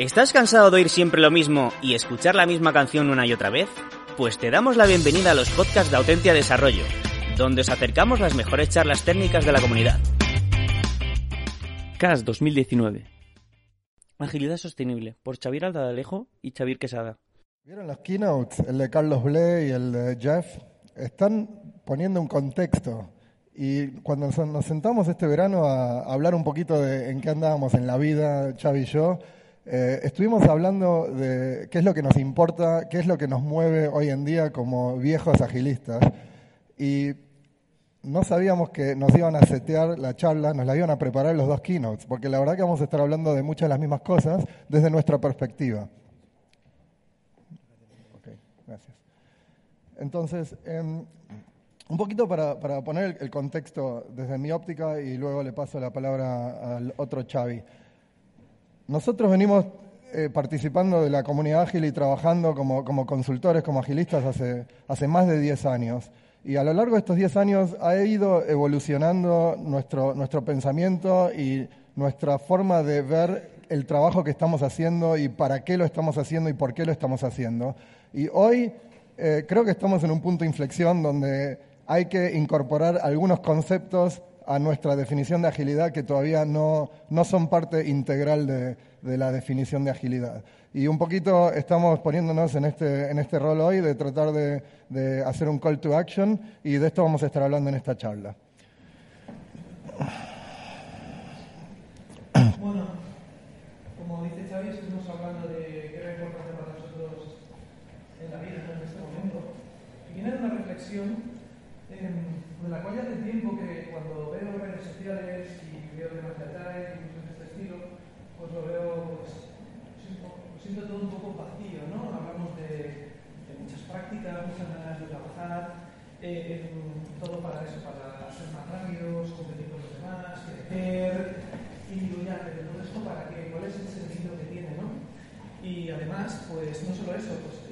¿Estás cansado de oír siempre lo mismo y escuchar la misma canción una y otra vez? Pues te damos la bienvenida a los podcasts de Autentia Desarrollo, donde os acercamos las mejores charlas técnicas de la comunidad. CAS 2019. Agilidad sostenible, por Xavier Aldadalejo y Xavier Quesada. ¿Vieron los keynotes? El de Carlos Bley y el de Jeff. Están poniendo un contexto. Y cuando nos sentamos este verano a hablar un poquito de en qué andábamos en la vida, Xavi y yo, eh, estuvimos hablando de qué es lo que nos importa, qué es lo que nos mueve hoy en día como viejos agilistas. Y no sabíamos que nos iban a setear la charla, nos la iban a preparar los dos keynotes, porque la verdad que vamos a estar hablando de muchas de las mismas cosas desde nuestra perspectiva. gracias. Entonces, em, un poquito para, para poner el contexto desde mi óptica y luego le paso la palabra al otro Xavi. Nosotros venimos eh, participando de la comunidad ágil y trabajando como, como consultores, como agilistas hace, hace más de 10 años. Y a lo largo de estos 10 años ha ido evolucionando nuestro, nuestro pensamiento y nuestra forma de ver el trabajo que estamos haciendo y para qué lo estamos haciendo y por qué lo estamos haciendo. Y hoy eh, creo que estamos en un punto de inflexión donde hay que incorporar algunos conceptos a nuestra definición de agilidad que todavía no, no son parte integral de, de, la definición de agilidad. Y un poquito estamos poniéndonos en este, en este rol hoy de tratar de, de hacer un call to action y de esto vamos a estar hablando en esta charla. Bueno, como dice Xavi, estuvimos hablando de qué era importante para nosotros en la vida en este momento. Y viene una reflexión de la cual ya hace tiempo que cuando veo redes sociales y veo temas de Agile y cosas de este estilo, pues lo veo, pues, siento, siento todo un poco vacío, ¿no? Hablamos de, de muchas prácticas, muchas maneras de trabajar, eh, todo para eso, para ser más rápidos, competir con los demás, crecer, y digo, ya, pero todo esto para qué, cuál es el sentido que tiene, ¿no? Y además, pues no solo eso, pues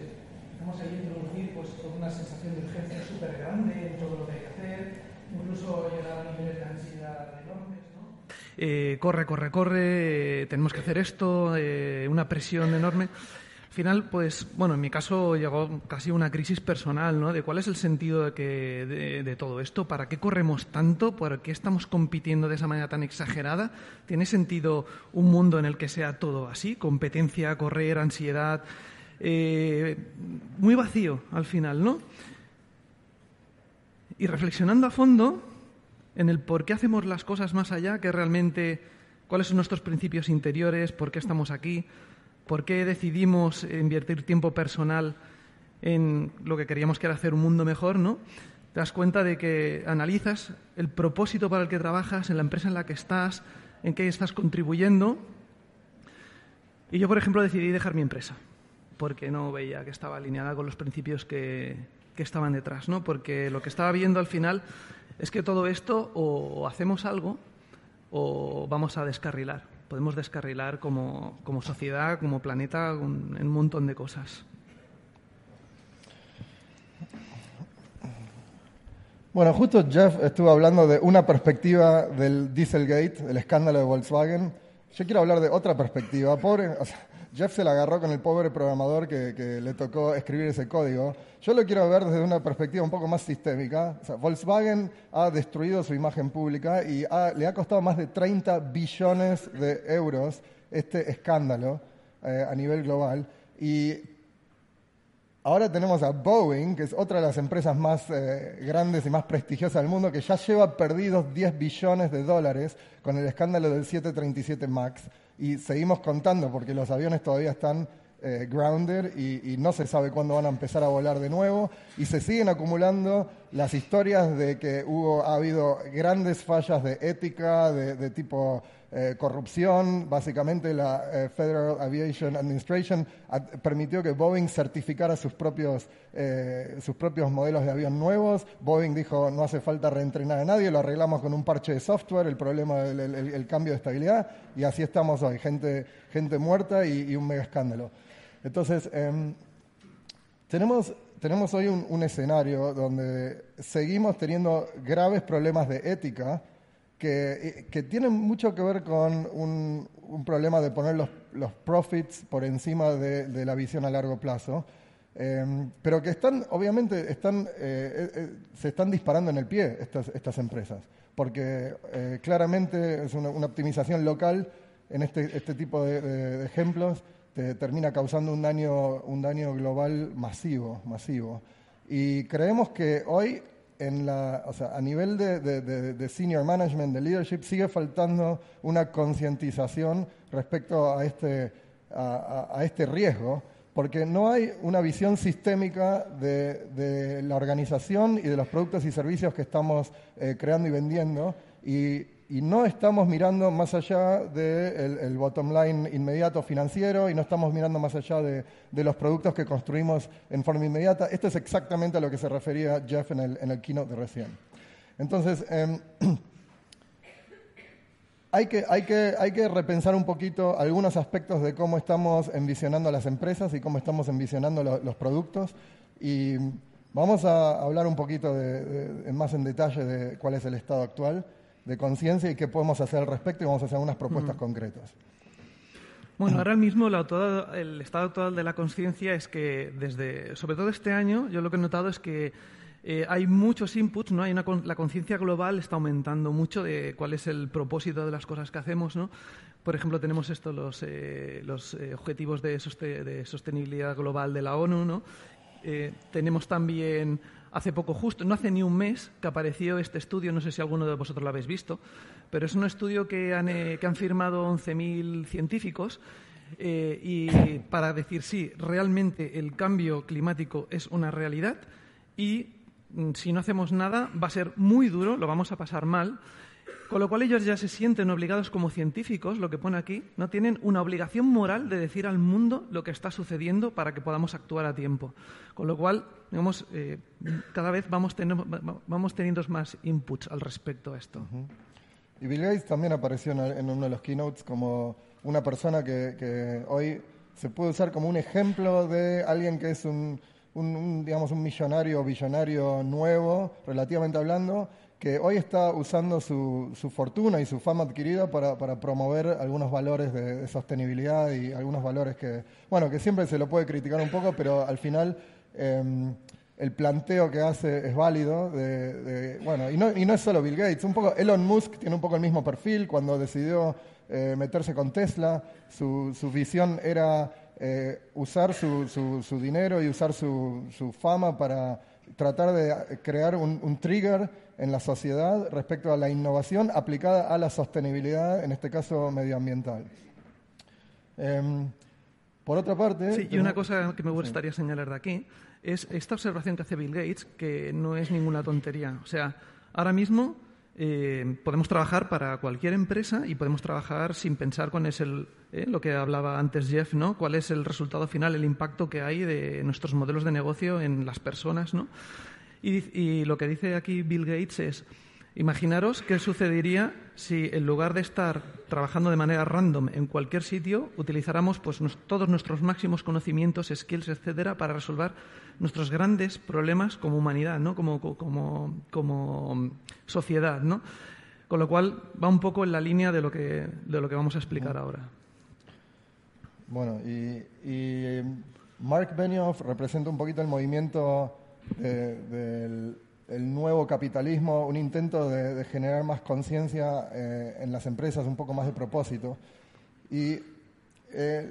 Vamos a introducir pues, toda una sensación de urgencia súper grande en todo lo que hay que hacer, incluso llegar a niveles de ansiedad enormes. ¿no? Eh, corre, corre, corre, eh, tenemos que hacer esto, eh, una presión enorme. Al final, pues, bueno, en mi caso llegó casi una crisis personal, ¿no? De cuál es el sentido de, que, de, todo esto, para qué corremos tanto, por qué estamos compitiendo de esa manera tan exagerada. ¿Tiene sentido un mundo en el que sea todo así? Competencia, correr, ansiedad, eh, muy vacío al final, ¿no? Y reflexionando a fondo en el por qué hacemos las cosas más allá, que realmente cuáles son nuestros principios interiores, por qué estamos aquí, por qué decidimos invertir tiempo personal en lo que queríamos que era hacer un mundo mejor, ¿no? Te das cuenta de que analizas el propósito para el que trabajas, en la empresa en la que estás, en qué estás contribuyendo. Y yo, por ejemplo, decidí dejar mi empresa porque no veía que estaba alineada con los principios que, que estaban detrás, ¿no? Porque lo que estaba viendo al final es que todo esto o hacemos algo o vamos a descarrilar. Podemos descarrilar como, como sociedad, como planeta, un, un montón de cosas. Bueno, justo Jeff estuvo hablando de una perspectiva del Dieselgate, el escándalo de Volkswagen. Yo quiero hablar de otra perspectiva. Pobre, Jeff se la agarró con el pobre programador que, le tocó escribir ese código. Yo lo quiero ver desde una perspectiva un poco más sistémica. Volkswagen ha destruido su imagen pública y le ha costado más de 30 billones de euros este escándalo eh, a nivel global. Y ahora tenemos a Boeing, que es otra de las empresas más eh, grandes y más prestigiosas del mundo, que ya lleva perdidos 10 billones de dólares con el escándalo del 737 MAX y seguimos contando porque los aviones todavía están eh, grounded y, y, no se sabe cuándo van a empezar a volar de nuevo. Y se siguen acumulando las historias de que hubo, ha habido grandes fallas de ética, de, de tipo eh, corrupción. Básicamente la eh, Federal Aviation Administration permitió que Boeing certificara sus propios, eh, sus propios modelos de avión nuevos. Boeing dijo no hace falta reentrenar a nadie, lo arreglamos con un parche de software, el problema del el, el, el cambio de estabilidad y así estamos hoy, gente, gente muerta y, un mega escándalo. Entonces, eh, tenemos, tenemos hoy un, escenario donde seguimos teniendo graves problemas de ética que, que tienen mucho que ver con un, un problema de poner los, los profits por encima de, de la visión a largo plazo. Eh, pero que están, obviamente, están, eh, eh, eh, se están disparando en el pie estas, estas empresas, porque eh, claramente es una, una optimización local en este, este tipo de, de- de ejemplos te termina causando un daño, un daño global masivo, masivo. Y creemos que hoy, en la, o sea, a nivel de, senior management, de leadership, sigue faltando una concientización respecto a este, a, este riesgo, porque no hay una visión sistémica de, de la organización y de los productos y servicios que estamos eh, creando y vendiendo, y, y no estamos mirando más allá del el bottom line inmediato financiero y no estamos mirando más allá de, los productos que construimos en forma inmediata. Esto es exactamente a lo que se refería Jeff en el, en el keynote de recién. Entonces, em, hay que, repensar un poquito algunos aspectos de cómo estamos envisionando las empresas y cómo estamos envisionando lo- los productos. Y vamos a hablar un poquito de- más en detalle de cuál es el estado actual de conciencia y qué podemos hacer al respecto y vamos a hacer unas propuestas concretas. Bueno, ahora mismo la auto- el estado actual de la conciencia es que desde, sobre todo este año, yo lo que he notado es que eh, hay muchos inputs, ¿no? Hay una la conciencia global está aumentando mucho de cuál es el propósito de las cosas que hacemos, ¿no? Por ejemplo, tenemos esto, los, eh, los eh, objetivos de, soste- de sostenibilidad global de la ONU, ¿no? Eh, tenemos también, hace poco justo, no hace ni un mes, que apareció este estudio, no sé si alguno de vosotros lo habéis visto, pero es un estudio que han, eh, que han firmado 11.000 científicos eh, y para decir sí, realmente el cambio climático es una realidad y mm, si no hacemos nada va a ser muy duro, lo vamos a pasar mal. Con lo cual ellos ya se sienten obligados como científicos, lo que pone aquí, no tienen una obligación moral de decir al mundo lo que está sucediendo para que podamos actuar a tiempo. Con lo cual, digamos, eh, cada vez vamos, teniendo- vamos teniendo más inputs al respecto a esto. Y Bill Gates también apareció en uno de los keynotes como una persona que, que hoy se puede usar como un ejemplo de alguien que es un, un- un, digamos, un millonario o billonario nuevo, relativamente hablando, que hoy está usando su, su fortuna y su fama adquirida para, para promover algunos valores de, sostenibilidad y algunos valores que, bueno, que siempre se lo puede criticar un poco, pero al final... em, el planteo que hace es válido. De, bueno, y no, y no es solo Bill Gates, un poco Elon Musk tiene un poco el mismo perfil cuando decidió eh, meterse con Tesla. Su, su visión era eh, usar su, su- su dinero y usar su, su fama para tratar de crear un, un trigger en la sociedad respecto a la innovación aplicada a la sostenibilidad, en este caso medioambiental. Em, por otra parte... Sí, y una cosa que me gustaría señalar de aquí es esta observación que hace Bill Gates, que no es ninguna tontería. O sea, ahora mismo eh, podemos trabajar para cualquier empresa y podemos trabajar sin pensar cuál es el, eh, lo que hablaba antes Jeff, ¿no? Cuál es el resultado final, el impacto que hay de nuestros modelos de negocio en las personas, ¿no? Y, y lo que dice aquí Bill Gates es, imaginaros qué sucedería si en lugar de estar trabajando de manera random en cualquier sitio, utilizáramos pues, nos- todos nuestros máximos conocimientos, skills, etcétera, para resolver nuestros grandes problemas como humanidad, ¿no? como, como, como sociedad. ¿no? Con lo cual va un poco en la línea de lo que, de lo que vamos a explicar ahora. Bueno, y, y, Mark Benioff representa un poquito el movimiento de- del el nuevo capitalismo, un intento de, generar más conciencia eh, en las empresas, un poco más de propósito. Y eh,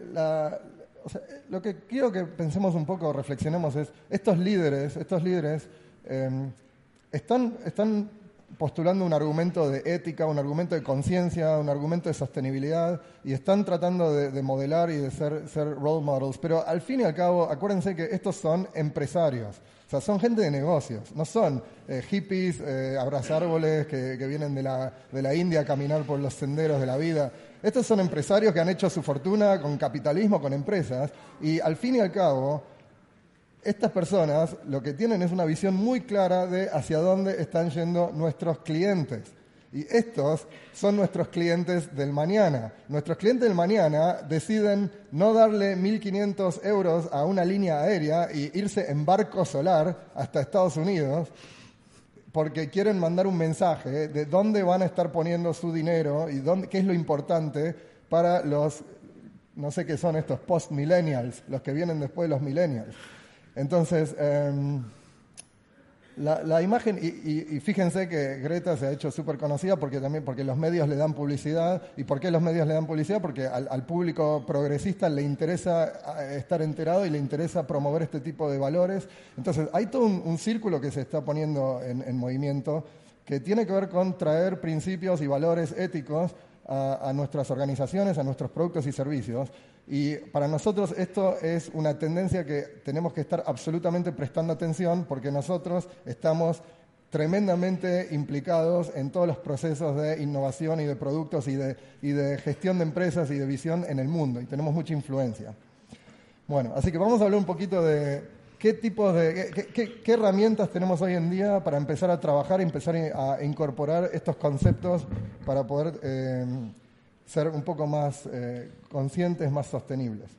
lo que quiero que pensemos un poco, reflexionemos es, estos líderes, estos líderes eh, están, están postulando un argumento de ética, un argumento de conciencia, un argumento de sostenibilidad y están tratando de, de modelar y de ser, ser role models. Pero al fin y al cabo, acuérdense que estos son empresarios. O sea, son gente de negocios, no son eh, hippies, eh, abrazárboles que, que vienen de la, de la India a caminar por los senderos de la vida. Estos son empresarios que han hecho su fortuna con capitalismo, con empresas, y al fin y al cabo, estas personas lo que tienen es una visión muy clara de hacia dónde están yendo nuestros clientes. Y estos son nuestros clientes del mañana. Nuestros clientes del mañana deciden no darle 1.500 euros a una línea aérea y irse en barco solar hasta Estados Unidos porque quieren mandar un mensaje de dónde van a estar poniendo su dinero y dónde, qué es lo importante para los, no sé qué son estos post-millennials, los que vienen después de los millennials. Entonces, em, la, imagen, y, fíjense que Greta se ha hecho súper conocida porque también porque los medios le dan publicidad. ¿Y por qué los medios le dan publicidad? Porque al, público progresista le interesa estar enterado y le interesa promover este tipo de valores. Entonces, hay todo un, círculo que se está poniendo en, movimiento que tiene que ver con traer principios y valores éticos a nuestras organizaciones, a nuestros productos y servicios. Y para nosotros esto es una tendencia que tenemos que estar absolutamente prestando atención porque nosotros estamos tremendamente implicados en todos los procesos de innovación y de productos y de, y de gestión de empresas y de visión en el mundo y tenemos mucha influencia. Bueno, así que vamos a hablar un poquito de qué tipos de, qué, herramientas tenemos hoy en día para empezar a trabajar empezar a incorporar estos conceptos para poder eh, ser un poco más eh, conscientes, más sostenibles.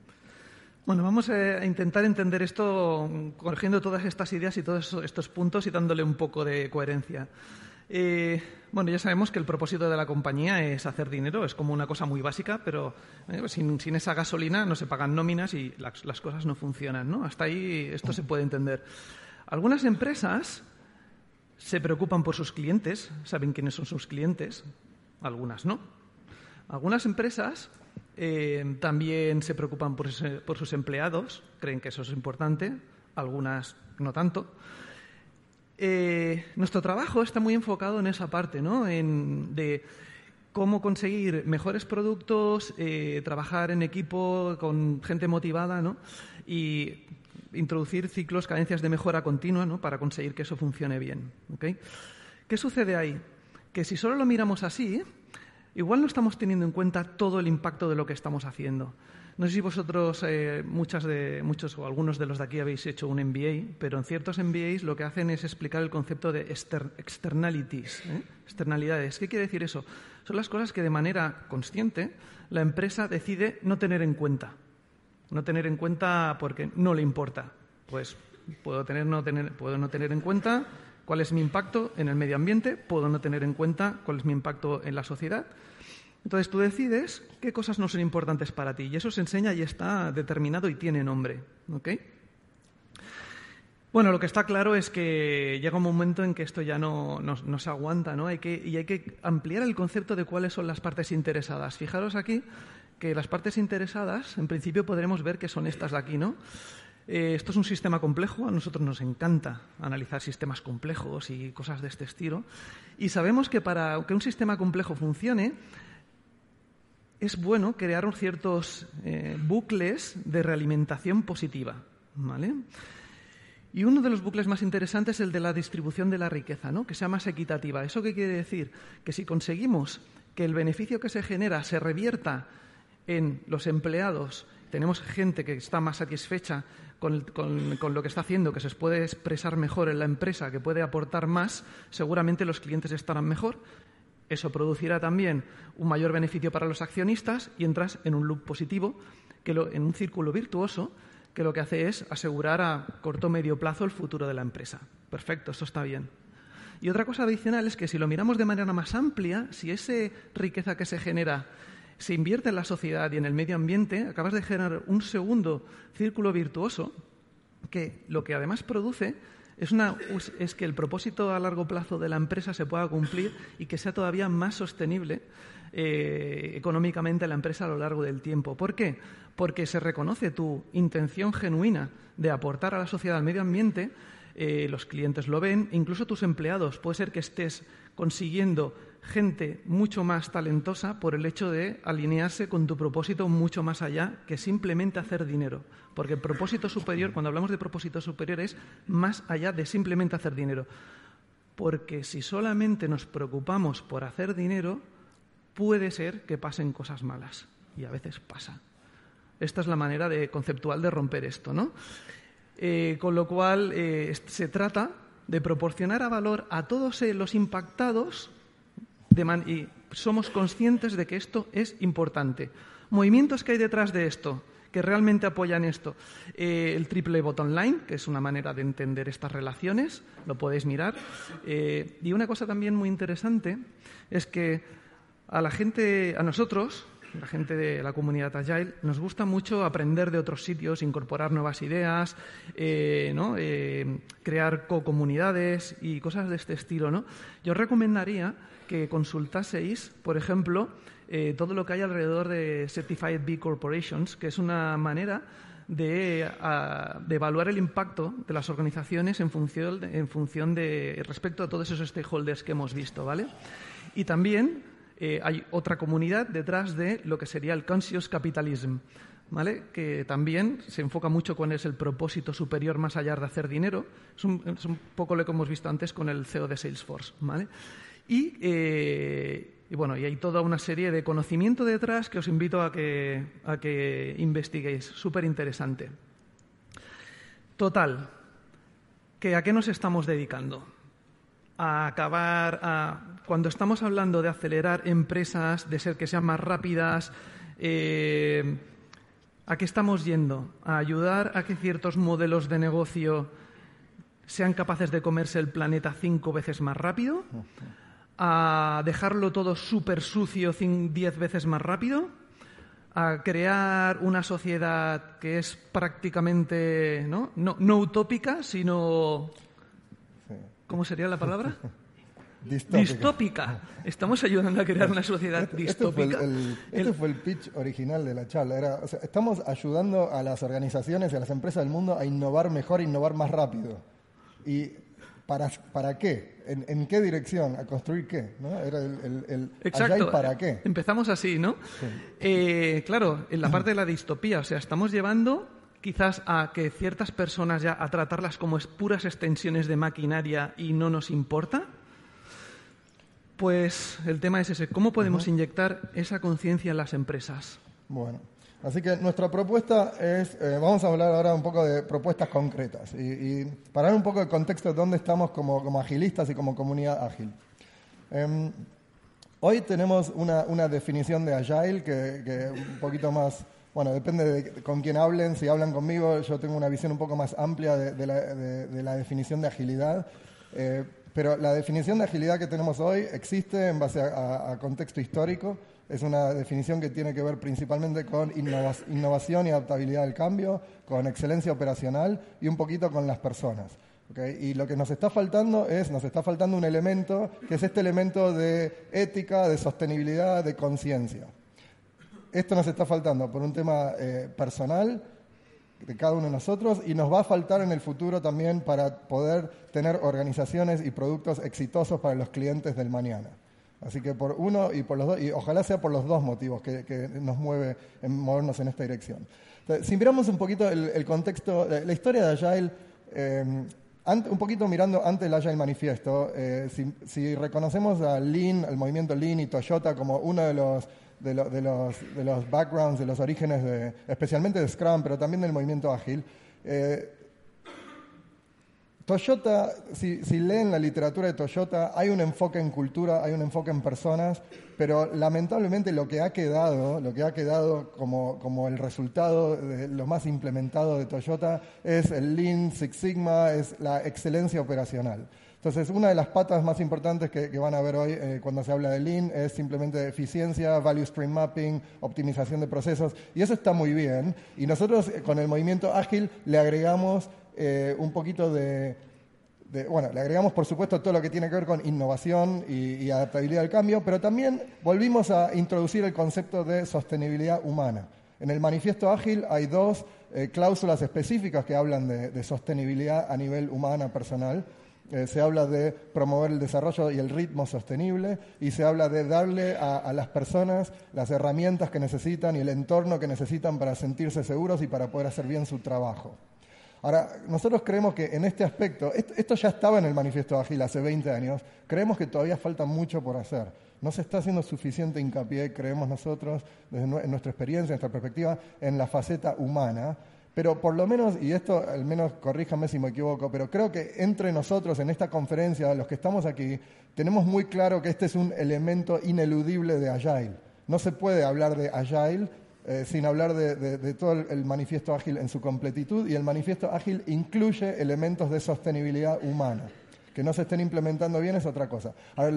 Bueno, vamos a intentar entender esto corrigiendo todas estas ideas y todos estos puntos y dándole un poco de coherencia. Eh, bueno, ya sabemos que el propósito de la compañía es hacer dinero, es como una cosa muy básica, pero eh, sin, esa gasolina no se pagan nóminas y las, cosas no funcionan, ¿no? Hasta ahí esto se puede entender. Algunas empresas se preocupan por sus clientes, saben quiénes son sus clientes, algunas no. Algunas empresas eh, también se preocupan por, sus empleados, creen que eso es importante, algunas no tanto. Eh, nuestro trabajo está muy enfocado en esa parte, ¿no? En, de cómo conseguir mejores productos, eh, trabajar en equipo con gente motivada, ¿no? Y introducir ciclos, cadencias de mejora continua, ¿no? Para conseguir que eso funcione bien. ¿Qué sucede ahí? Que si solo lo miramos así, igual no estamos teniendo en cuenta todo el impacto de lo que estamos haciendo. No sé si vosotros, eh, de, muchos o algunos de los de aquí habéis hecho un MBA, pero en ciertos MBAs lo que hacen es explicar el concepto de externalities, ¿eh? externalidades. ¿Qué quiere decir eso? Son las cosas que de manera consciente la empresa decide no tener en cuenta. No tener en cuenta porque no le importa. Pues puedo, tener, no tener, puedo no tener en cuenta cuál es mi impacto en el medio ambiente, puedo no tener en cuenta cuál es mi impacto en la sociedad. Entonces tú decides qué cosas no son importantes para ti y eso se enseña y está determinado y tiene nombre. Bueno, lo que está claro es que llega un momento en que esto ya no, se aguanta ¿no? Hay que, y hay que ampliar el concepto de cuáles son las partes interesadas. Fijaros aquí que las partes interesadas, en principio podremos ver que son estas de aquí, ¿no? Eh, esto es un sistema complejo, a nosotros nos encanta analizar sistemas complejos y cosas de este estilo. Y sabemos que para que un sistema complejo funcione, es bueno crear ciertos eh, bucles de realimentación positiva. ¿vale? Y uno de los bucles más interesantes es el de la distribución de la riqueza, ¿no? que sea más equitativa. ¿Eso qué quiere decir? Que si conseguimos que el beneficio que se genera se revierta en los empleados, tenemos gente que está más satisfecha con, lo que está haciendo, que se puede expresar mejor en la empresa, que puede aportar más, seguramente los clientes estarán mejor. Eso producirá también un mayor beneficio para los accionistas y entras en un loop positivo, que en un círculo virtuoso, que lo que hace es asegurar a corto o medio plazo el futuro de la empresa. Perfecto, esto está bien. Y otra cosa adicional es que si lo miramos de manera más amplia, si esa riqueza que se genera se invierte en la sociedad y en el medio ambiente, acabas de generar un segundo círculo virtuoso que lo que además produce es, que el propósito a largo plazo de la empresa se pueda cumplir y que sea todavía más sostenible eh, económicamente la empresa a lo largo del tiempo. ¿Por qué? Porque se reconoce tu intención genuina de aportar a la sociedad, al medio ambiente, eh, los clientes lo ven, incluso tus empleados. Puede ser que estés consiguiendo gente mucho más talentosa por el hecho de alinearse con tu propósito mucho más allá que simplemente hacer dinero. Porque el propósito superior, cuando hablamos de propósito superior, es más allá de simplemente hacer dinero. Porque si solamente nos preocupamos por hacer dinero, puede ser que pasen cosas malas. Y a veces pasa. Esta es la manera de, conceptual de romper esto, ¿no? Eh, con lo cual, eh, se trata de proporcionar a valor a todos los impactados y somos conscientes de que esto es importante. Movimientos que hay detrás de esto, que realmente apoyan esto. Eh, el triple bottom line, que es una manera de entender estas relaciones, lo podéis mirar. Eh, y una cosa también muy interesante es que a la gente, a nosotros, la gente de la comunidad Agile, nos gusta mucho aprender de otros sitios, incorporar nuevas ideas, eh, ¿no? Crear co-comunidades y cosas de este estilo. ¿no? Yo recomendaría que consultaseis, por ejemplo, eh, todo lo que hay alrededor de Certified B Corporations, que es una manera de, evaluar el impacto de las organizaciones en función, en función de respecto a todos esos stakeholders que hemos visto, ¿vale? Y también eh, hay otra comunidad detrás de lo que sería el conscious capitalism, ¿vale? Que también se enfoca mucho con es el propósito superior más allá de hacer dinero. Es un, es un poco lo que hemos visto antes con el CEO de Salesforce, ¿vale? Y, eh, y, bueno, y hay toda una serie de conocimiento detrás que os invito a que, a que investiguéis. Súper interesante. Total, que ¿a qué nos estamos dedicando? A acabar, a, cuando estamos hablando de acelerar empresas, de ser que sean más rápidas, eh, ¿a qué estamos yendo? ¿A ayudar a que ciertos modelos de negocio sean capaces de comerse el planeta cinco veces más rápido? A dejarlo todo súper sucio diez veces más rápido, a crear una sociedad que es prácticamente no, no, no utópica, sino... ¿Cómo sería la palabra? Distópica. distópica. Estamos ayudando a crear una sociedad Este, distópica. fue el, el- este fue el pitch original de la charla. Era, o sea, estamos ayudando a las organizaciones y a las empresas del mundo a innovar mejor, innovar más rápido. ¿Y para, para qué? ¿En, en qué dirección? ¿A construir qué? ¿No? Era el, el, el Exacto. Agile para qué. Empezamos así, ¿no? Eh, claro, en la parte de la distopía, o sea, estamos llevando quizás a que ciertas personas ya a tratarlas como puras extensiones de maquinaria y no nos importa. Pues el tema es ese, ¿cómo podemos inyectar esa conciencia en las empresas? Bueno, así que nuestra propuesta es, eh, vamos a hablar ahora un poco de propuestas concretas y, y para dar un poco de contexto de dónde estamos como, como agilistas y como comunidad ágil. Em, hoy tenemos una, una definición de Agile que, un poquito más, bueno, depende de con quién hablen, si hablan conmigo yo tengo una visión un poco más amplia de, la, de la definición de agilidad. Eh, pero la definición de agilidad que tenemos hoy existe en base a, a- contexto histórico. Es una definición que tiene que ver principalmente con innova- innovación y adaptabilidad al cambio, con excelencia operacional y un poquito con las personas. Y lo que nos está faltando es, nos está faltando un elemento, que es este elemento de ética, de sostenibilidad, de conciencia. Esto nos está faltando por un tema eh, personal de cada uno de nosotros y nos va a faltar en el futuro también para poder tener organizaciones y productos exitosos para los clientes del mañana. Así que por uno y por los dos, y ojalá sea por los dos motivos que, que nos mueve en movernos en esta dirección. Si miramos un poquito el, el contexto, la, historia de Agile, eh, un poquito mirando antes del Agile Manifiesto, eh, si, si reconocemos a Lean, el movimiento Lean y Toyota como uno de los de, lo- de los, de los backgrounds, de los orígenes, de, especialmente de Scrum, pero también del movimiento ágil. Eh, Toyota, si, si leen la literatura de Toyota, hay un enfoque en cultura, hay un enfoque en personas, pero lamentablemente lo que ha quedado, lo que ha quedado como, como el resultado de lo más implementado de Toyota es el Lean Six Sigma, es la excelencia operacional. Entonces, una de las patas más importantes que, van a ver hoy eh, cuando se habla de Lean es simplemente eficiencia, value stream mapping, optimización de procesos, y eso está muy bien. Y nosotros eh, con el movimiento ágil le agregamos eh, un poquito de, de- bueno, le agregamos por supuesto todo lo que tiene que ver con innovación y, adaptabilidad al cambio, pero también volvimos a introducir el concepto de sostenibilidad humana. En el manifiesto ágil hay dos cláusulas específicas que hablan de, de sostenibilidad a nivel humana personal. Eh, se habla de promover el desarrollo y el ritmo sostenible y se habla de darle a, las personas las herramientas que necesitan y el entorno que necesitan para sentirse seguros y para poder hacer bien su trabajo. Ahora, nosotros creemos que en este aspecto, esto, ya estaba en el manifiesto ágil hace 20 años, creemos que todavía falta mucho por hacer. No se está haciendo suficiente hincapié, creemos nosotros, desde nuestra experiencia, en nuestra perspectiva, en la faceta humana. Pero por lo menos, y esto al menos corríjame si me equivoco, pero creo que entre nosotros en esta conferencia, los que estamos aquí, tenemos muy claro que este es un elemento ineludible de Agile. No se puede hablar de Agile eh, sin hablar de, todo el, manifiesto ágil en su completitud, y el manifiesto ágil incluye elementos de sostenibilidad humana. Que no se estén implementando bien es otra cosa.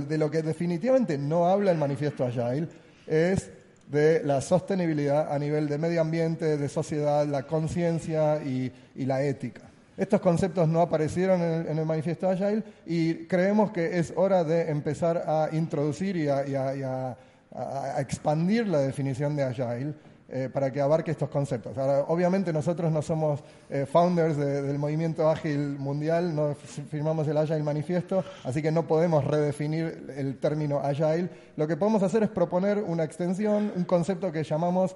De lo que definitivamente no habla el manifiesto Agile es de la sostenibilidad a nivel de medio ambiente, de sociedad, la conciencia y, la ética. Estos conceptos no aparecieron en el, en el, manifiesto Agile y creemos que es hora de empezar a introducir y a, a expandir la definición de Agile eh, para que abarque estos conceptos. Ahora, obviamente nosotros no somos eh, founders de, del movimiento ágil mundial, no firmamos el Agile Manifiesto, así que no podemos redefinir el término Agile. Lo que podemos hacer es proponer una extensión, un concepto que llamamos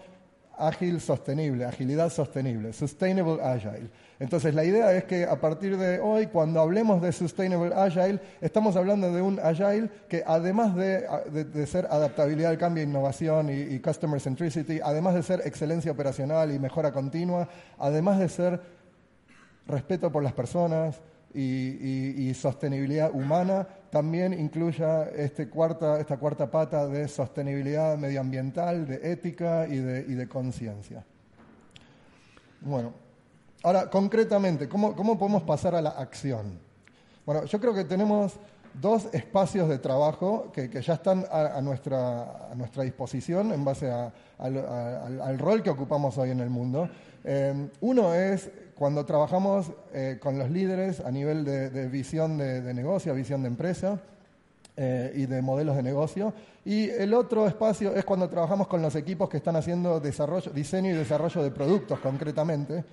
ágil sostenible, agilidad sostenible, sustainable agile. Entonces la idea es que a partir de hoy, cuando hablemos de sustainable agile, estamos hablando de un agile que además de, de, ser adaptabilidad al cambio, innovación y, customer centricity, además de ser excelencia operacional y mejora continua, además de ser respeto por las personas, y, sostenibilidad humana también incluya este cuarta, esta cuarta pata de sostenibilidad medioambiental, de ética y de, y de conciencia. Bueno, ahora concretamente, ¿cómo, ¿cómo podemos pasar a la acción? Bueno, yo creo que tenemos dos espacios de trabajo que, que ya están a, nuestra, a, nuestra, disposición en base a, al, al, rol que ocupamos hoy en el mundo. Eh, uno es cuando trabajamos eh, con los líderes a nivel de, de visión de, negocio, visión de empresa eh, y de modelos de negocio. Y el otro espacio es cuando trabajamos con los equipos que están haciendo diseño y desarrollo de productos concretamente.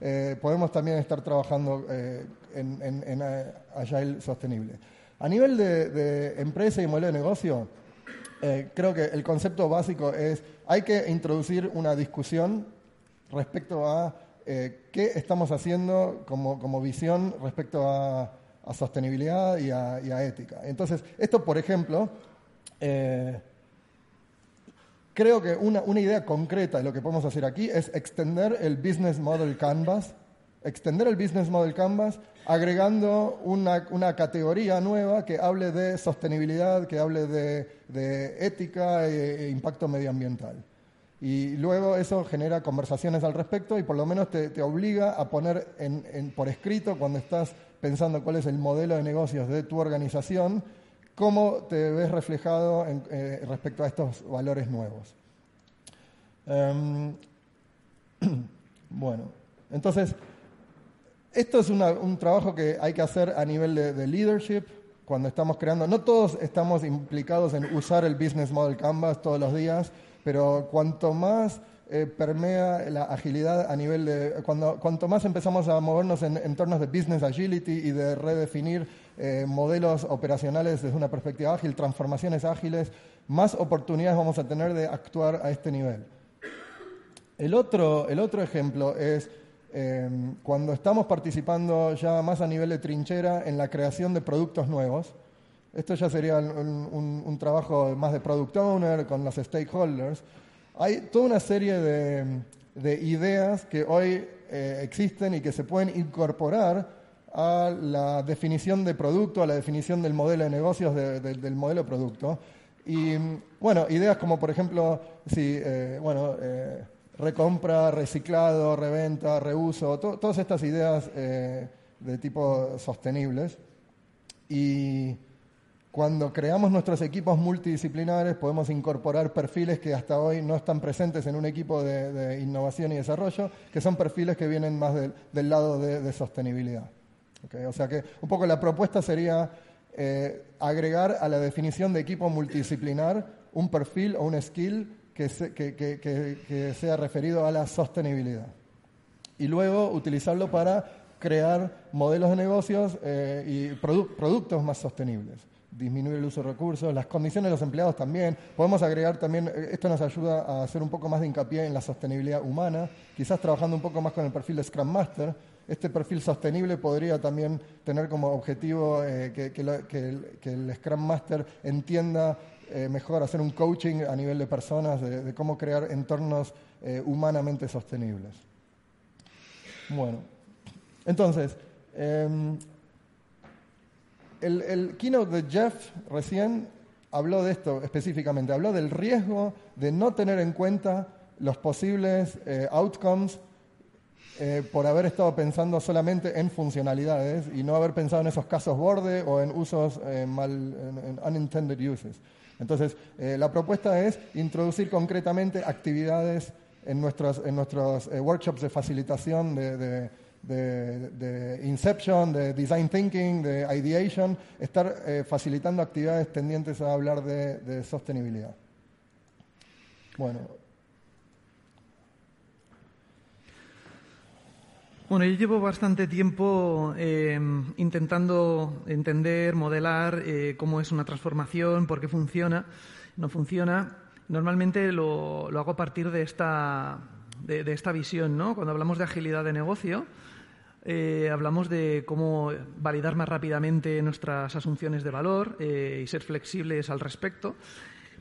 Eh, podemos también estar trabajando en, en, en, sostenible. A nivel de, de empresa y modelo de negocio, creo que el concepto básico es hay que introducir una discusión respecto a eh, qué estamos haciendo como, como visión respecto a, a sostenibilidad y a, ética. Entonces, esto, por ejemplo, eh, creo que una, una, idea concreta de lo que podemos hacer aquí es extender el Business Model Canvas, extender el Business Model Canvas agregando una, una categoría nueva que hable de sostenibilidad, que hable de, de ética e, e impacto medioambiental. Y luego eso genera conversaciones al respecto y por lo menos te, te obliga a poner en, por escrito, cuando estás pensando cuál es el modelo de negocios de tu organización, cómo te ves reflejado en, eh, respecto a estos valores nuevos. Um, bueno, entonces, esto es un trabajo que hay que hacer a nivel de, de leadership, cuando estamos creando, no todos estamos implicados en usar el Business Model Canvas todos los días, pero cuanto más eh, permea la agilidad a nivel de. Cuando, cuanto más empezamos a movernos en entornos de business agility y de redefinir eh, modelos operacionales desde una perspectiva ágil, transformaciones ágiles, más oportunidades vamos a tener de actuar a este nivel. El otro, el otro ejemplo es eh, cuando estamos participando ya más a nivel de trinchera en la creación de productos nuevos. Esto ya sería un, un, un, trabajo más de product owner con los stakeholders. Hay toda una serie de, de ideas que hoy eh, existen y que se pueden incorporar a la definición de producto, a la definición del modelo de negocios de, de, del modelo de producto. Y bueno, ideas como por ejemplo, si, eh, bueno, eh, recompra, reciclado, reventa, reuso, to, todas estas ideas eh, de tipo sostenibles. Y cuando creamos nuestros equipos multidisciplinares podemos incorporar perfiles que hasta hoy no están presentes en un equipo de, innovación y desarrollo, que son perfiles que vienen más del, lado de, sostenibilidad. O sea que un poco la propuesta sería eh, agregar a la definición de equipo multidisciplinar un perfil o un skill que, se, que, que, que sea referido a la sostenibilidad. Y luego utilizarlo para crear modelos de negocios eh, y produ productos más sostenibles disminuir el uso de recursos, las condiciones de los empleados también. Podemos agregar también, esto nos ayuda a hacer un poco más de hincapié en la sostenibilidad humana, quizás trabajando un poco más con el perfil de Scrum Master. Este perfil sostenible podría también tener como objetivo eh, que, el, Scrum Master entienda eh, mejor hacer un coaching a nivel de personas, de, cómo crear entornos eh, humanamente sostenibles. Bueno, entonces, eh, el, keynote de Jeff recién habló de esto específicamente, habló del riesgo de no tener en cuenta los posibles eh, outcomes eh, por haber estado pensando solamente en funcionalidades y no haber pensado en esos casos borde o en usos eh, mal, en, en unintended uses. Entonces, la propuesta es introducir concretamente actividades en nuestros, en nuestros workshops de facilitación de, de, de, Inception, de Design Thinking, de Ideation, estar eh, facilitando actividades tendientes a hablar de, sostenibilidad. Bueno. Bueno, yo llevo bastante tiempo eh, intentando entender, modelar eh, cómo es una transformación, por qué funciona, no funciona. Normalmente lo, lo hago a partir de esta, de, esta visión, ¿no? Cuando hablamos de agilidad de negocio, eh, hablamos de cómo validar más rápidamente nuestras asunciones de valor eh, y ser flexibles al respecto.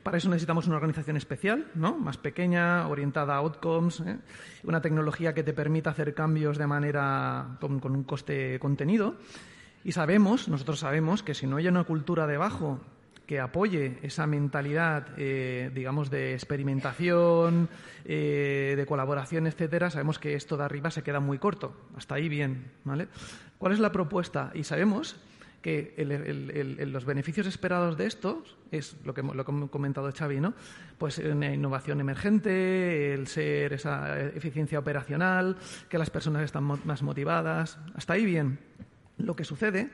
Para eso necesitamos una organización especial, ¿no? más pequeña, orientada a outcomes, ¿eh? una tecnología que te permita hacer cambios de manera con, con, un coste contenido. Y sabemos, nosotros sabemos, que si no hay una cultura debajo que apoye esa mentalidad, eh, digamos, de experimentación, eh, de colaboración, etcétera, sabemos que esto de arriba se queda muy corto. Hasta ahí bien, ¿vale? ¿Cuál es la propuesta? Y sabemos que los beneficios esperados de esto es lo que, lo que hemos comentado Xavi, ¿no? Pues una innovación emergente, el ser esa eficiencia operacional, que las personas están más motivadas. Hasta ahí bien. Lo que sucede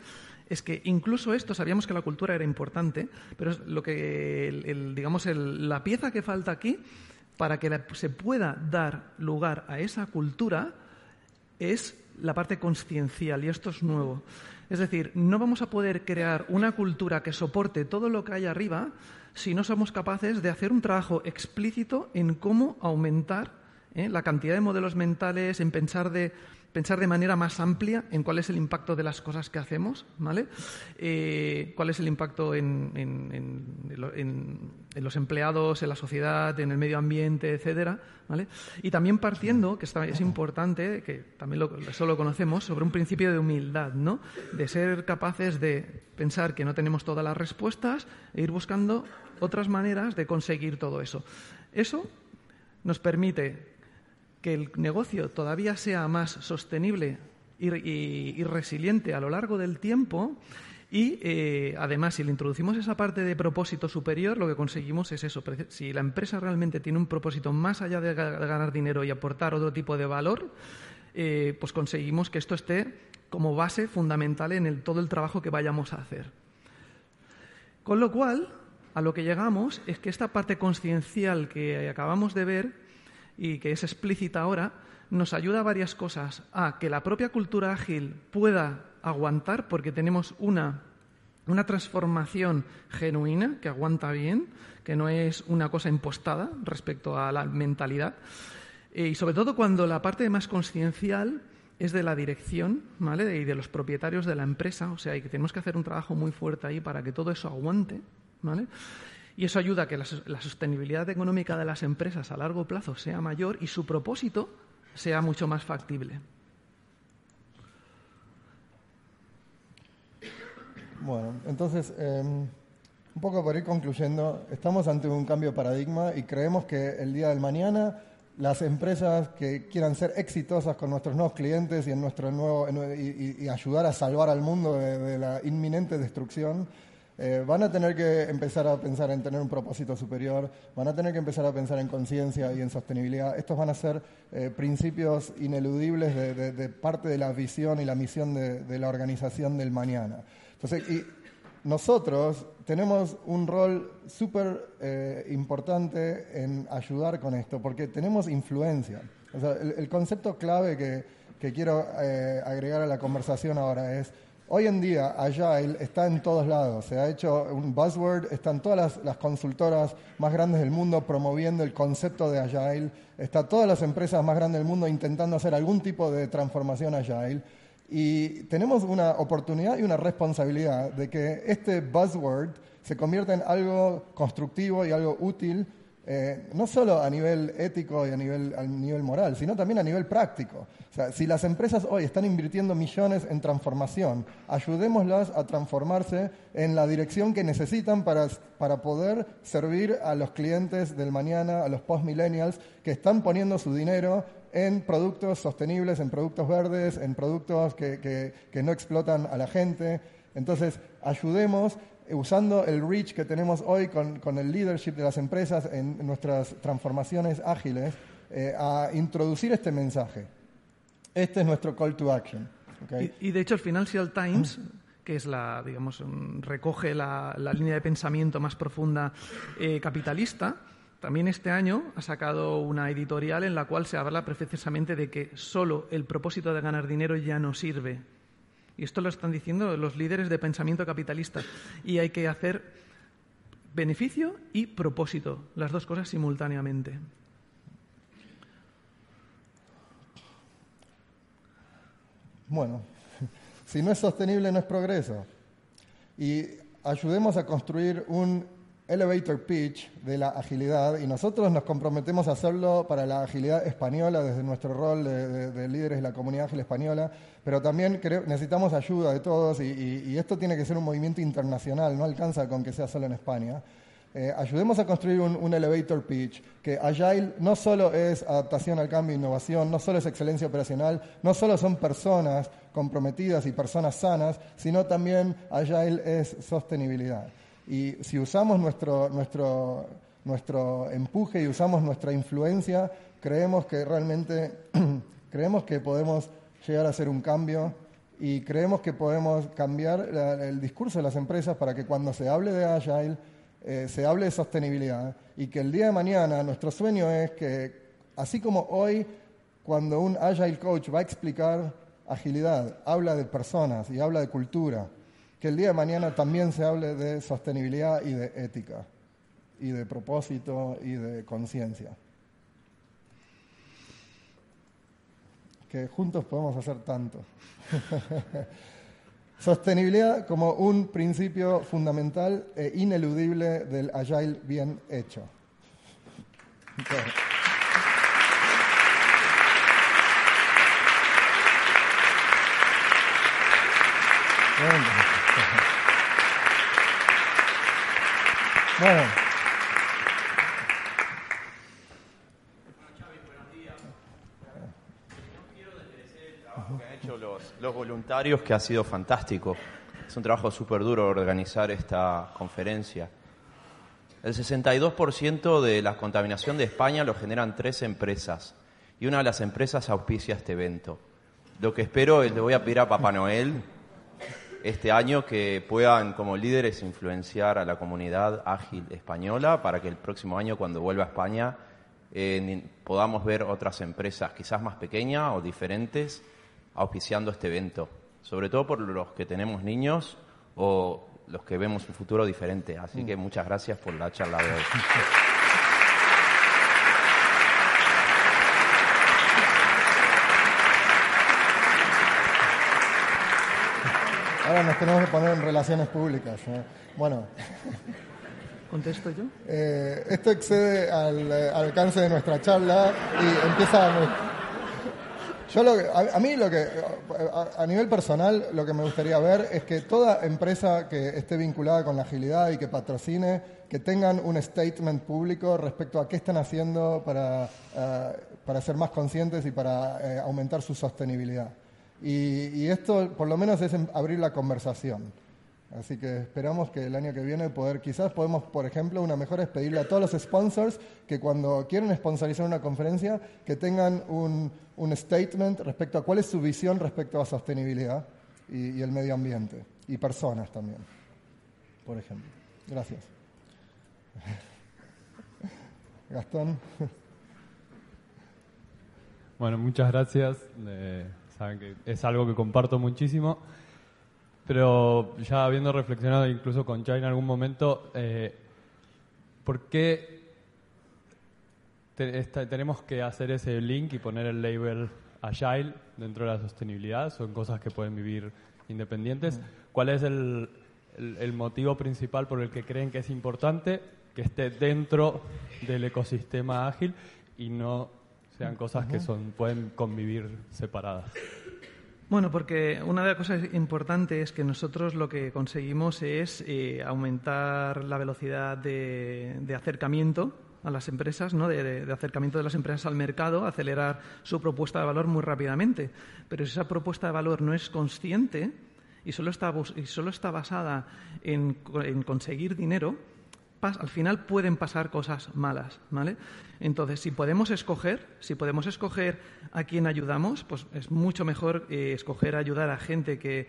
es que incluso esto sabíamos que la cultura era importante, pero es lo que, digamos, la pieza que falta aquí para que se pueda dar lugar a esa cultura es la parte consciencial, y esto es nuevo. Es decir, no vamos a poder crear una cultura que soporte todo lo que hay arriba si no somos capaces de hacer un trabajo explícito en cómo aumentar ¿eh? la cantidad de modelos mentales, en pensar de pensar de manera más amplia en cuál es el impacto de las cosas que hacemos, ¿vale? Eh, cuál es el impacto en, los empleados, en la sociedad, en el medio ambiente, etcétera, ¿vale? Y también partiendo, que es importante, que también lo, eso lo conocemos, sobre un principio de humildad, ¿no? De ser capaces de pensar que no tenemos todas las respuestas e ir buscando otras maneras de conseguir todo eso. Eso nos permite que el negocio todavía sea más sostenible y, resiliente a lo largo del tiempo. Y eh, además, si le introducimos esa parte de propósito superior, lo que conseguimos es eso. Si la empresa realmente tiene un propósito más allá de ganar dinero y aportar otro tipo de valor, eh, pues conseguimos que esto esté como base fundamental en todo el trabajo que vayamos a hacer. Con lo cual, a lo que llegamos es que esta parte conciencial que acabamos de ver y que es explícita ahora, nos ayuda a varias cosas. A que la propia cultura ágil pueda aguantar porque tenemos una, una transformación genuina que aguanta bien, que no es una cosa impostada respecto a la mentalidad. Y sobre todo cuando la parte más consciencial es de la dirección ¿vale? y de los propietarios de la empresa, o sea, y que tenemos que hacer un trabajo muy fuerte ahí para que todo eso aguante. ¿vale? Y eso ayuda a que la, sostenibilidad económica de las empresas a largo plazo sea mayor y su propósito sea mucho más factible. Bueno, entonces, em, un poco por ir concluyendo, estamos ante un cambio de paradigma y creemos que el día del mañana las empresas que quieran ser exitosas con nuestros nuevos clientes y, en nuestro nuevo, y, ayudar a salvar al mundo de la inminente destrucción, eh, van a tener que empezar a pensar en tener un propósito superior, van a tener que empezar a pensar en conciencia y en sostenibilidad. Estos van a ser eh, principios ineludibles de, parte de la visión y la misión de, la organización del mañana. Entonces, nosotros tenemos un rol súper eh, importante en ayudar con esto, porque tenemos influencia. el, concepto clave que quiero agregar a la conversación ahora es Hoy en día Agile está en todos lados, se ha hecho un buzzword, están todas las, consultoras más grandes del mundo promoviendo el concepto de Agile, están todas las empresas más grandes del mundo intentando hacer algún tipo de transformación Agile. Y tenemos una oportunidad y una responsabilidad de que este buzzword se convierta en algo constructivo y algo útil eh, no solo a nivel ético y a nivel, nivel moral, sino también a nivel práctico. Si las empresas hoy están invirtiendo millones en transformación, ayudémoslas a transformarse en la dirección que necesitan para, para poder servir a los clientes del mañana, a los post-millennials, que están poniendo su dinero en productos sostenibles, en productos verdes, en productos que, que, que no explotan a la gente. Entonces, ayudemos usando el reach que tenemos hoy con, el leadership de las empresas en nuestras transformaciones ágiles, eh, a introducir este mensaje. Este es nuestro call to action. Y, de hecho el Financial Times, que es la, digamos, recoge la, la línea de pensamiento más profunda eh, capitalista, también este año ha sacado una editorial en la cual se habla precisamente de que solo el propósito de ganar dinero ya no sirve. Y esto lo están diciendo los líderes de pensamiento capitalista. Y hay que hacer beneficio y propósito, las dos cosas simultáneamente. Bueno, si no es sostenible no es progreso. Y ayudemos a construir un elevator pitch de la agilidad y nosotros nos comprometemos a hacerlo para la agilidad española desde nuestro rol de, de, de líderes de la comunidad ágil española, pero también creo, necesitamos ayuda de todos y, esto tiene que ser un movimiento internacional, no alcanza con que sea solo en España. Eh, ayudemos a construir un, un, elevator pitch, que Agile no solo es adaptación al cambio e innovación, no solo es excelencia operacional, no solo son personas comprometidas y personas sanas, sino también Agile es sostenibilidad. Y si usamos nuestro, nuestro, nuestro empuje y usamos nuestra influencia, creemos que realmente creemos que podemos llegar a hacer un cambio y creemos que podemos cambiar el discurso de las empresas para que cuando se hable de Agile eh, se hable de sostenibilidad y que el día de mañana nuestro sueño es que, así como hoy, cuando un Agile Coach va a explicar agilidad, habla de personas y habla de cultura, que el día de mañana también se hable de sostenibilidad y de ética, y de propósito y de conciencia. Que juntos podemos hacer tanto. Sostenibilidad como un principio fundamental e ineludible del Agile bien hecho. Bueno. los voluntarios, que ha sido fantástico. Es un trabajo súper duro organizar esta conferencia. El 62% de la contaminación de España lo generan tres empresas y una de las empresas auspicia este evento. Lo que espero es, le voy a pedir a Papá Noel este año que puedan como líderes influenciar a la comunidad ágil española para que el próximo año cuando vuelva a España eh, podamos ver otras empresas quizás más pequeñas o diferentes auspiciando este evento, sobre todo por los que tenemos niños o los que vemos un futuro diferente. Así que muchas gracias por la charla de hoy. Ahora nos tenemos que poner en relaciones públicas. ¿no? Bueno. ¿Contesto yo? Eh, esto excede al, al, alcance de nuestra charla y empieza a... Yo lo que, a, a, mí lo que, a, a, nivel personal, lo que me gustaría ver es que toda empresa que esté vinculada con la agilidad y que patrocine, que tengan un statement público respecto a qué están haciendo para, uh, para ser más conscientes y para uh, aumentar su sostenibilidad. Y, esto, por lo menos, es abrir la conversación. Así que esperamos que el año que viene poder, quizás podemos, por ejemplo, una mejor es pedirle a todos los sponsors que cuando quieren sponsorizar una conferencia, que tengan un, un statement respecto a cuál es su visión respecto a sostenibilidad y, y el medio ambiente y personas también, por ejemplo. Gracias. Gastón. Bueno, muchas gracias. Eh, saben que es algo que comparto muchísimo. Pero ya habiendo reflexionado incluso con Chai en algún momento, eh, ¿por qué te, esta, tenemos que hacer ese link y poner el label Agile dentro de la sostenibilidad? Son cosas que pueden vivir independientes. ¿Cuál es el, el, el motivo principal por el que creen que es importante que esté dentro del ecosistema ágil y no sean cosas que son, pueden convivir separadas? Bueno, porque una de las cosas importantes es que nosotros lo que conseguimos es eh, aumentar la velocidad de, de, acercamiento a las empresas, ¿no? De, de, acercamiento de las empresas al mercado, acelerar su propuesta de valor muy rápidamente. Pero si esa propuesta de valor no es consciente, y solo está, y solo está basada en, en conseguir dinero, al final pueden pasar cosas malas, ¿vale? Entonces, si podemos escoger, si podemos escoger a quién ayudamos, pues es mucho mejor eh, escoger ayudar a gente que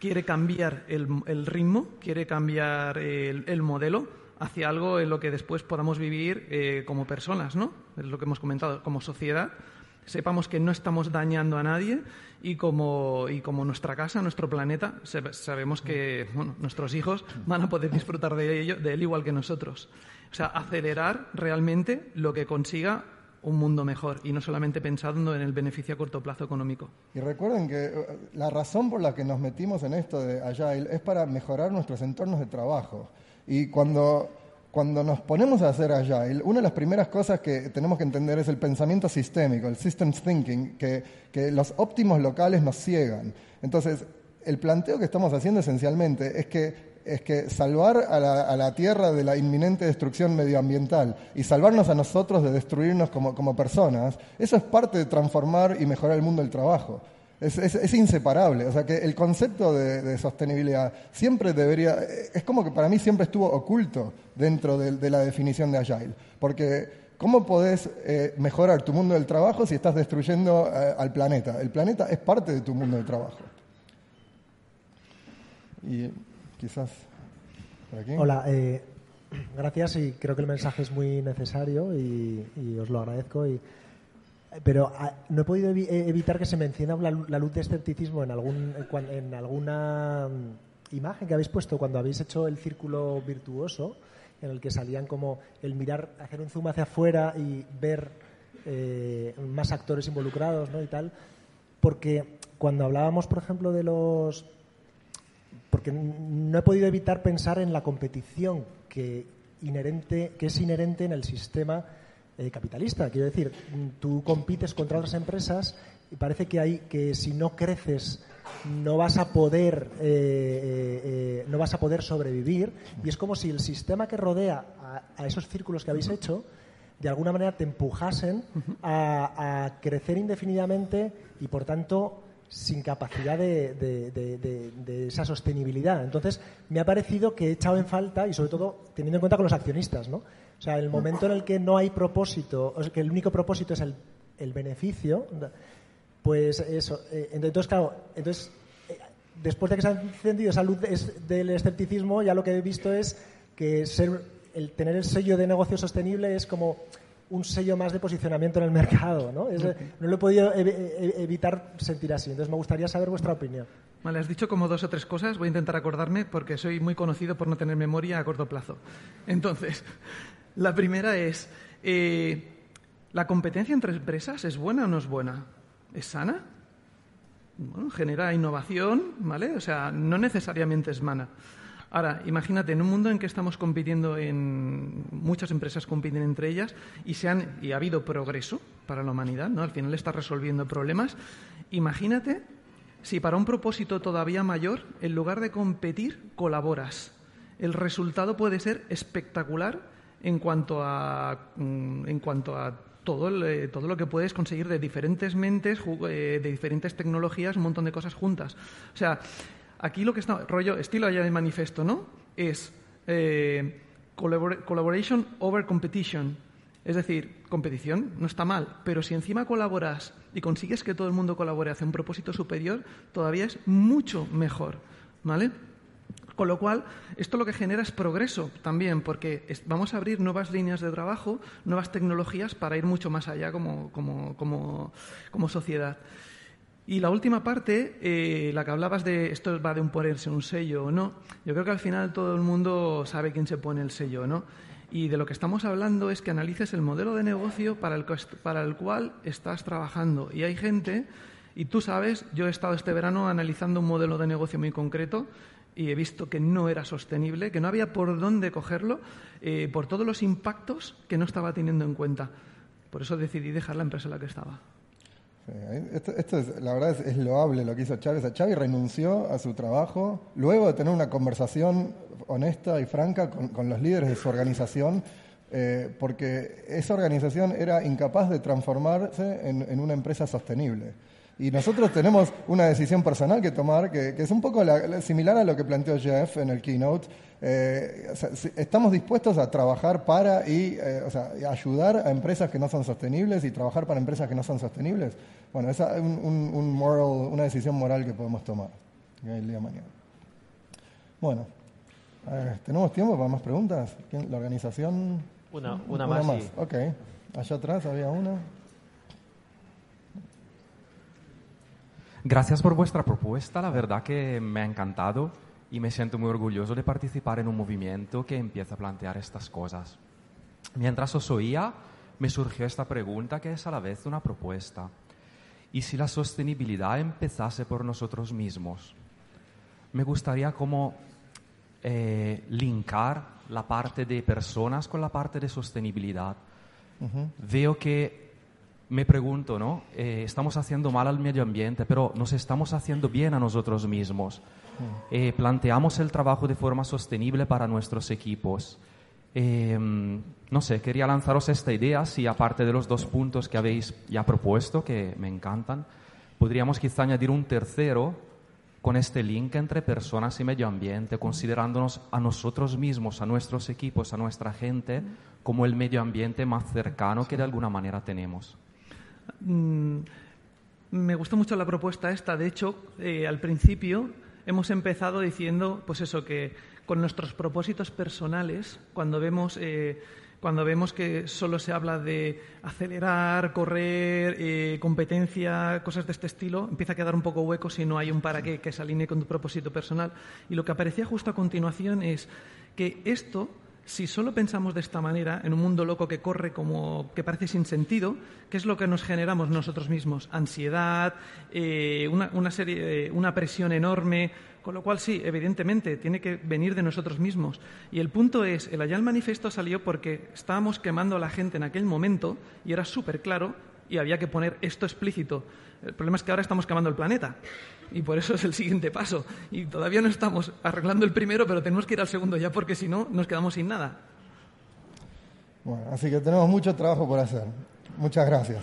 quiere cambiar el, ritmo, quiere cambiar el, modelo hacia algo en lo que después podamos vivir eh, como personas, ¿no? Es lo que hemos comentado, como sociedad sepamos que no estamos dañando a nadie y como, y como nuestra casa, nuestro planeta, sabemos que nuestros hijos van a poder disfrutar de, ello, de él igual que nosotros. O sea, acelerar realmente lo que consiga un mundo mejor y no solamente pensando en el beneficio a corto plazo económico. Y recuerden que eh, la razón por la que nos metimos en esto de Agile es para mejorar nuestros entornos de trabajo. Y cuando cuando nos ponemos a hacer Agile, una de las primeras cosas que tenemos que entender es el pensamiento sistémico, el systems thinking, que, que los óptimos locales nos ciegan. Entonces, el planteo que estamos haciendo esencialmente es que es que salvar a la, a la, Tierra de la inminente destrucción medioambiental y salvarnos a nosotros de destruirnos como, como personas, eso es parte de transformar y mejorar el mundo del trabajo. Es, inseparable. O sea que el concepto de, sostenibilidad siempre debería, es como que para mí siempre estuvo oculto dentro de, la definición de Agile. Porque ¿cómo podés eh, mejorar tu mundo del trabajo si estás destruyendo eh, al planeta? El planeta es parte de tu mundo del trabajo. Y quizás. Hola, eh, gracias y creo que el mensaje es muy necesario y, y os lo agradezco. Y, pero ah, no he podido eh, evitar que se mencione la, luz de escepticismo en, algún, en alguna mm, imagen que habéis puesto cuando habéis hecho el círculo virtuoso, en el que salían como el mirar, hacer un zoom hacia afuera y ver eh, más actores involucrados ¿no? y tal. Porque cuando hablábamos, por ejemplo, de los. Porque no he podido evitar pensar en la competición que, inherente, que es inherente en el sistema eh, capitalista. Quiero decir, tú compites contra otras empresas y parece que hay que si no creces no vas a poder eh, eh, no vas a poder sobrevivir y es como si el sistema que rodea a, esos círculos que habéis hecho de alguna manera te empujasen a, crecer indefinidamente y por tanto sin capacidad de, de, esa sostenibilidad. Entonces, me ha parecido que he echado en falta, y sobre todo teniendo en cuenta con los accionistas, ¿no? O sea, el momento en el que no hay propósito, o sea, que el único propósito es el, el beneficio, pues eso. Eh, entonces, claro, entonces, eh, después de que se ha encendido esa luz del escepticismo, ya lo que he visto es que ser, el tener el sello de negocio sostenible es como un sello más de posicionamiento en el mercado, ¿no? no lo he podido evitar sentir así. Entonces, me gustaría saber vuestra opinión. Vale, has dicho como dos o tres cosas. Voy a intentar acordarme porque soy muy conocido por no tener memoria a corto plazo. Entonces, la primera es, eh, ¿la competencia entre empresas es buena o no es buena? ¿Es sana? Bueno, genera innovación, ¿vale? O sea, no necesariamente es mana. Ahora, imagínate, en un mundo en que estamos compitiendo en muchas empresas compiten entre ellas y, se han, y ha habido progreso para la humanidad, ¿no? Al final está resolviendo problemas. Imagínate si para un propósito todavía mayor, en lugar de competir, colaboras. El resultado puede ser espectacular en cuanto a, mm, en cuanto a todo, eh, todo lo que puedes conseguir de diferentes mentes, eh, de diferentes tecnologías, un montón de cosas juntas. O sea, aquí lo que está, rollo, estilo allá de manifiesto, ¿no? Es eh, collaboration over competition. Es decir, competición no está mal, pero si encima colaboras y consigues que todo el mundo colabore hacia un propósito superior, todavía es mucho mejor, ¿vale? Con lo cual, esto lo que genera es progreso también, porque vamos a abrir nuevas líneas de trabajo, nuevas tecnologías para ir mucho más allá como, sociedad. Y la última parte, eh, la que hablabas de esto va de un ponerse un sello o no, yo creo que al final todo el mundo sabe quién se pone el sello, ¿no? Y de lo que estamos hablando es que analices el modelo de negocio para el, para el cual estás trabajando. Y hay gente, y tú sabes, yo he estado este verano analizando un modelo de negocio muy concreto y he visto que no era sostenible, que no había por dónde cogerlo, eh, por todos los impactos que no estaba teniendo en cuenta. Por eso decidí dejar la empresa en la que estaba. esto, es, la verdad es, loable lo que hizo Chávez. Chávez renunció a su trabajo luego de tener una conversación honesta y franca con, los líderes de su organización, eh, porque esa organización era incapaz de transformarse en, en una empresa sostenible. Y nosotros tenemos una decisión personal que tomar, que, que es un poco la- la- similar a lo que planteó Jeff en el keynote. Eh, o sea, si- estamos dispuestos a trabajar para y eh, o sea, ayudar a empresas que no son sostenibles y trabajar para empresas que no son sostenibles. Bueno, esa es un, un- un moral- una decisión moral que podemos tomar el día de mañana. Bueno, eh, ¿tenemos tiempo para más preguntas? ¿Quién- ¿La organización? Una- una más, sí. Ok, allá atrás había una. Gracias por vuestra propuesta, la verdad que me ha encantado y me siento muy orgulloso de participar en un movimiento que empieza a plantear estas cosas. Mientras os oía, me surgió esta pregunta que es a la vez una propuesta. ¿Y si la sostenibilidad empezase por nosotros mismos? Me gustaría como eh, linkar la parte de personas con la parte de sostenibilidad. Veo que me pregunto, ¿no? Eh, estamos haciendo mal al medio ambiente, pero nos estamos haciendo bien a nosotros mismos. Eh, planteamos el trabajo de forma sostenible para nuestros equipos. Eh, no sé, quería lanzaros esta idea, si aparte de los dos puntos que habéis ya propuesto, que me encantan, podríamos quizá añadir un tercero con este link entre personas y medio ambiente, considerándonos a nosotros mismos, a nuestros equipos, a nuestra gente, como el medio ambiente más cercano que de alguna manera tenemos. Mm, me gustó mucho la propuesta esta. De hecho, eh, al principio hemos empezado diciendo, pues eso, que con nuestros propósitos personales, cuando vemos, eh, cuando vemos que solo se habla de acelerar, correr, eh, competencia, cosas de este estilo, empieza a quedar un poco hueco si no hay un para qué que se alinee con tu propósito personal. Y lo que aparecía justo a continuación es que esto si solo pensamos de esta manera, en un mundo loco que corre como que parece sin sentido, ¿qué es lo que nos generamos nosotros mismos? Ansiedad, eh, una, una serie, una presión enorme, con lo cual sí, evidentemente, tiene que venir de nosotros mismos. Y el punto es, el Ayal Manifesto salió porque estábamos quemando a la gente en aquel momento y era súper claro y había que poner esto explícito. El problema es que ahora estamos quemando el planeta y por eso es el siguiente paso. Y todavía no estamos arreglando el primero, pero tenemos que ir al segundo ya porque si no nos quedamos sin nada. Bueno, así que tenemos mucho trabajo por hacer. Muchas gracias.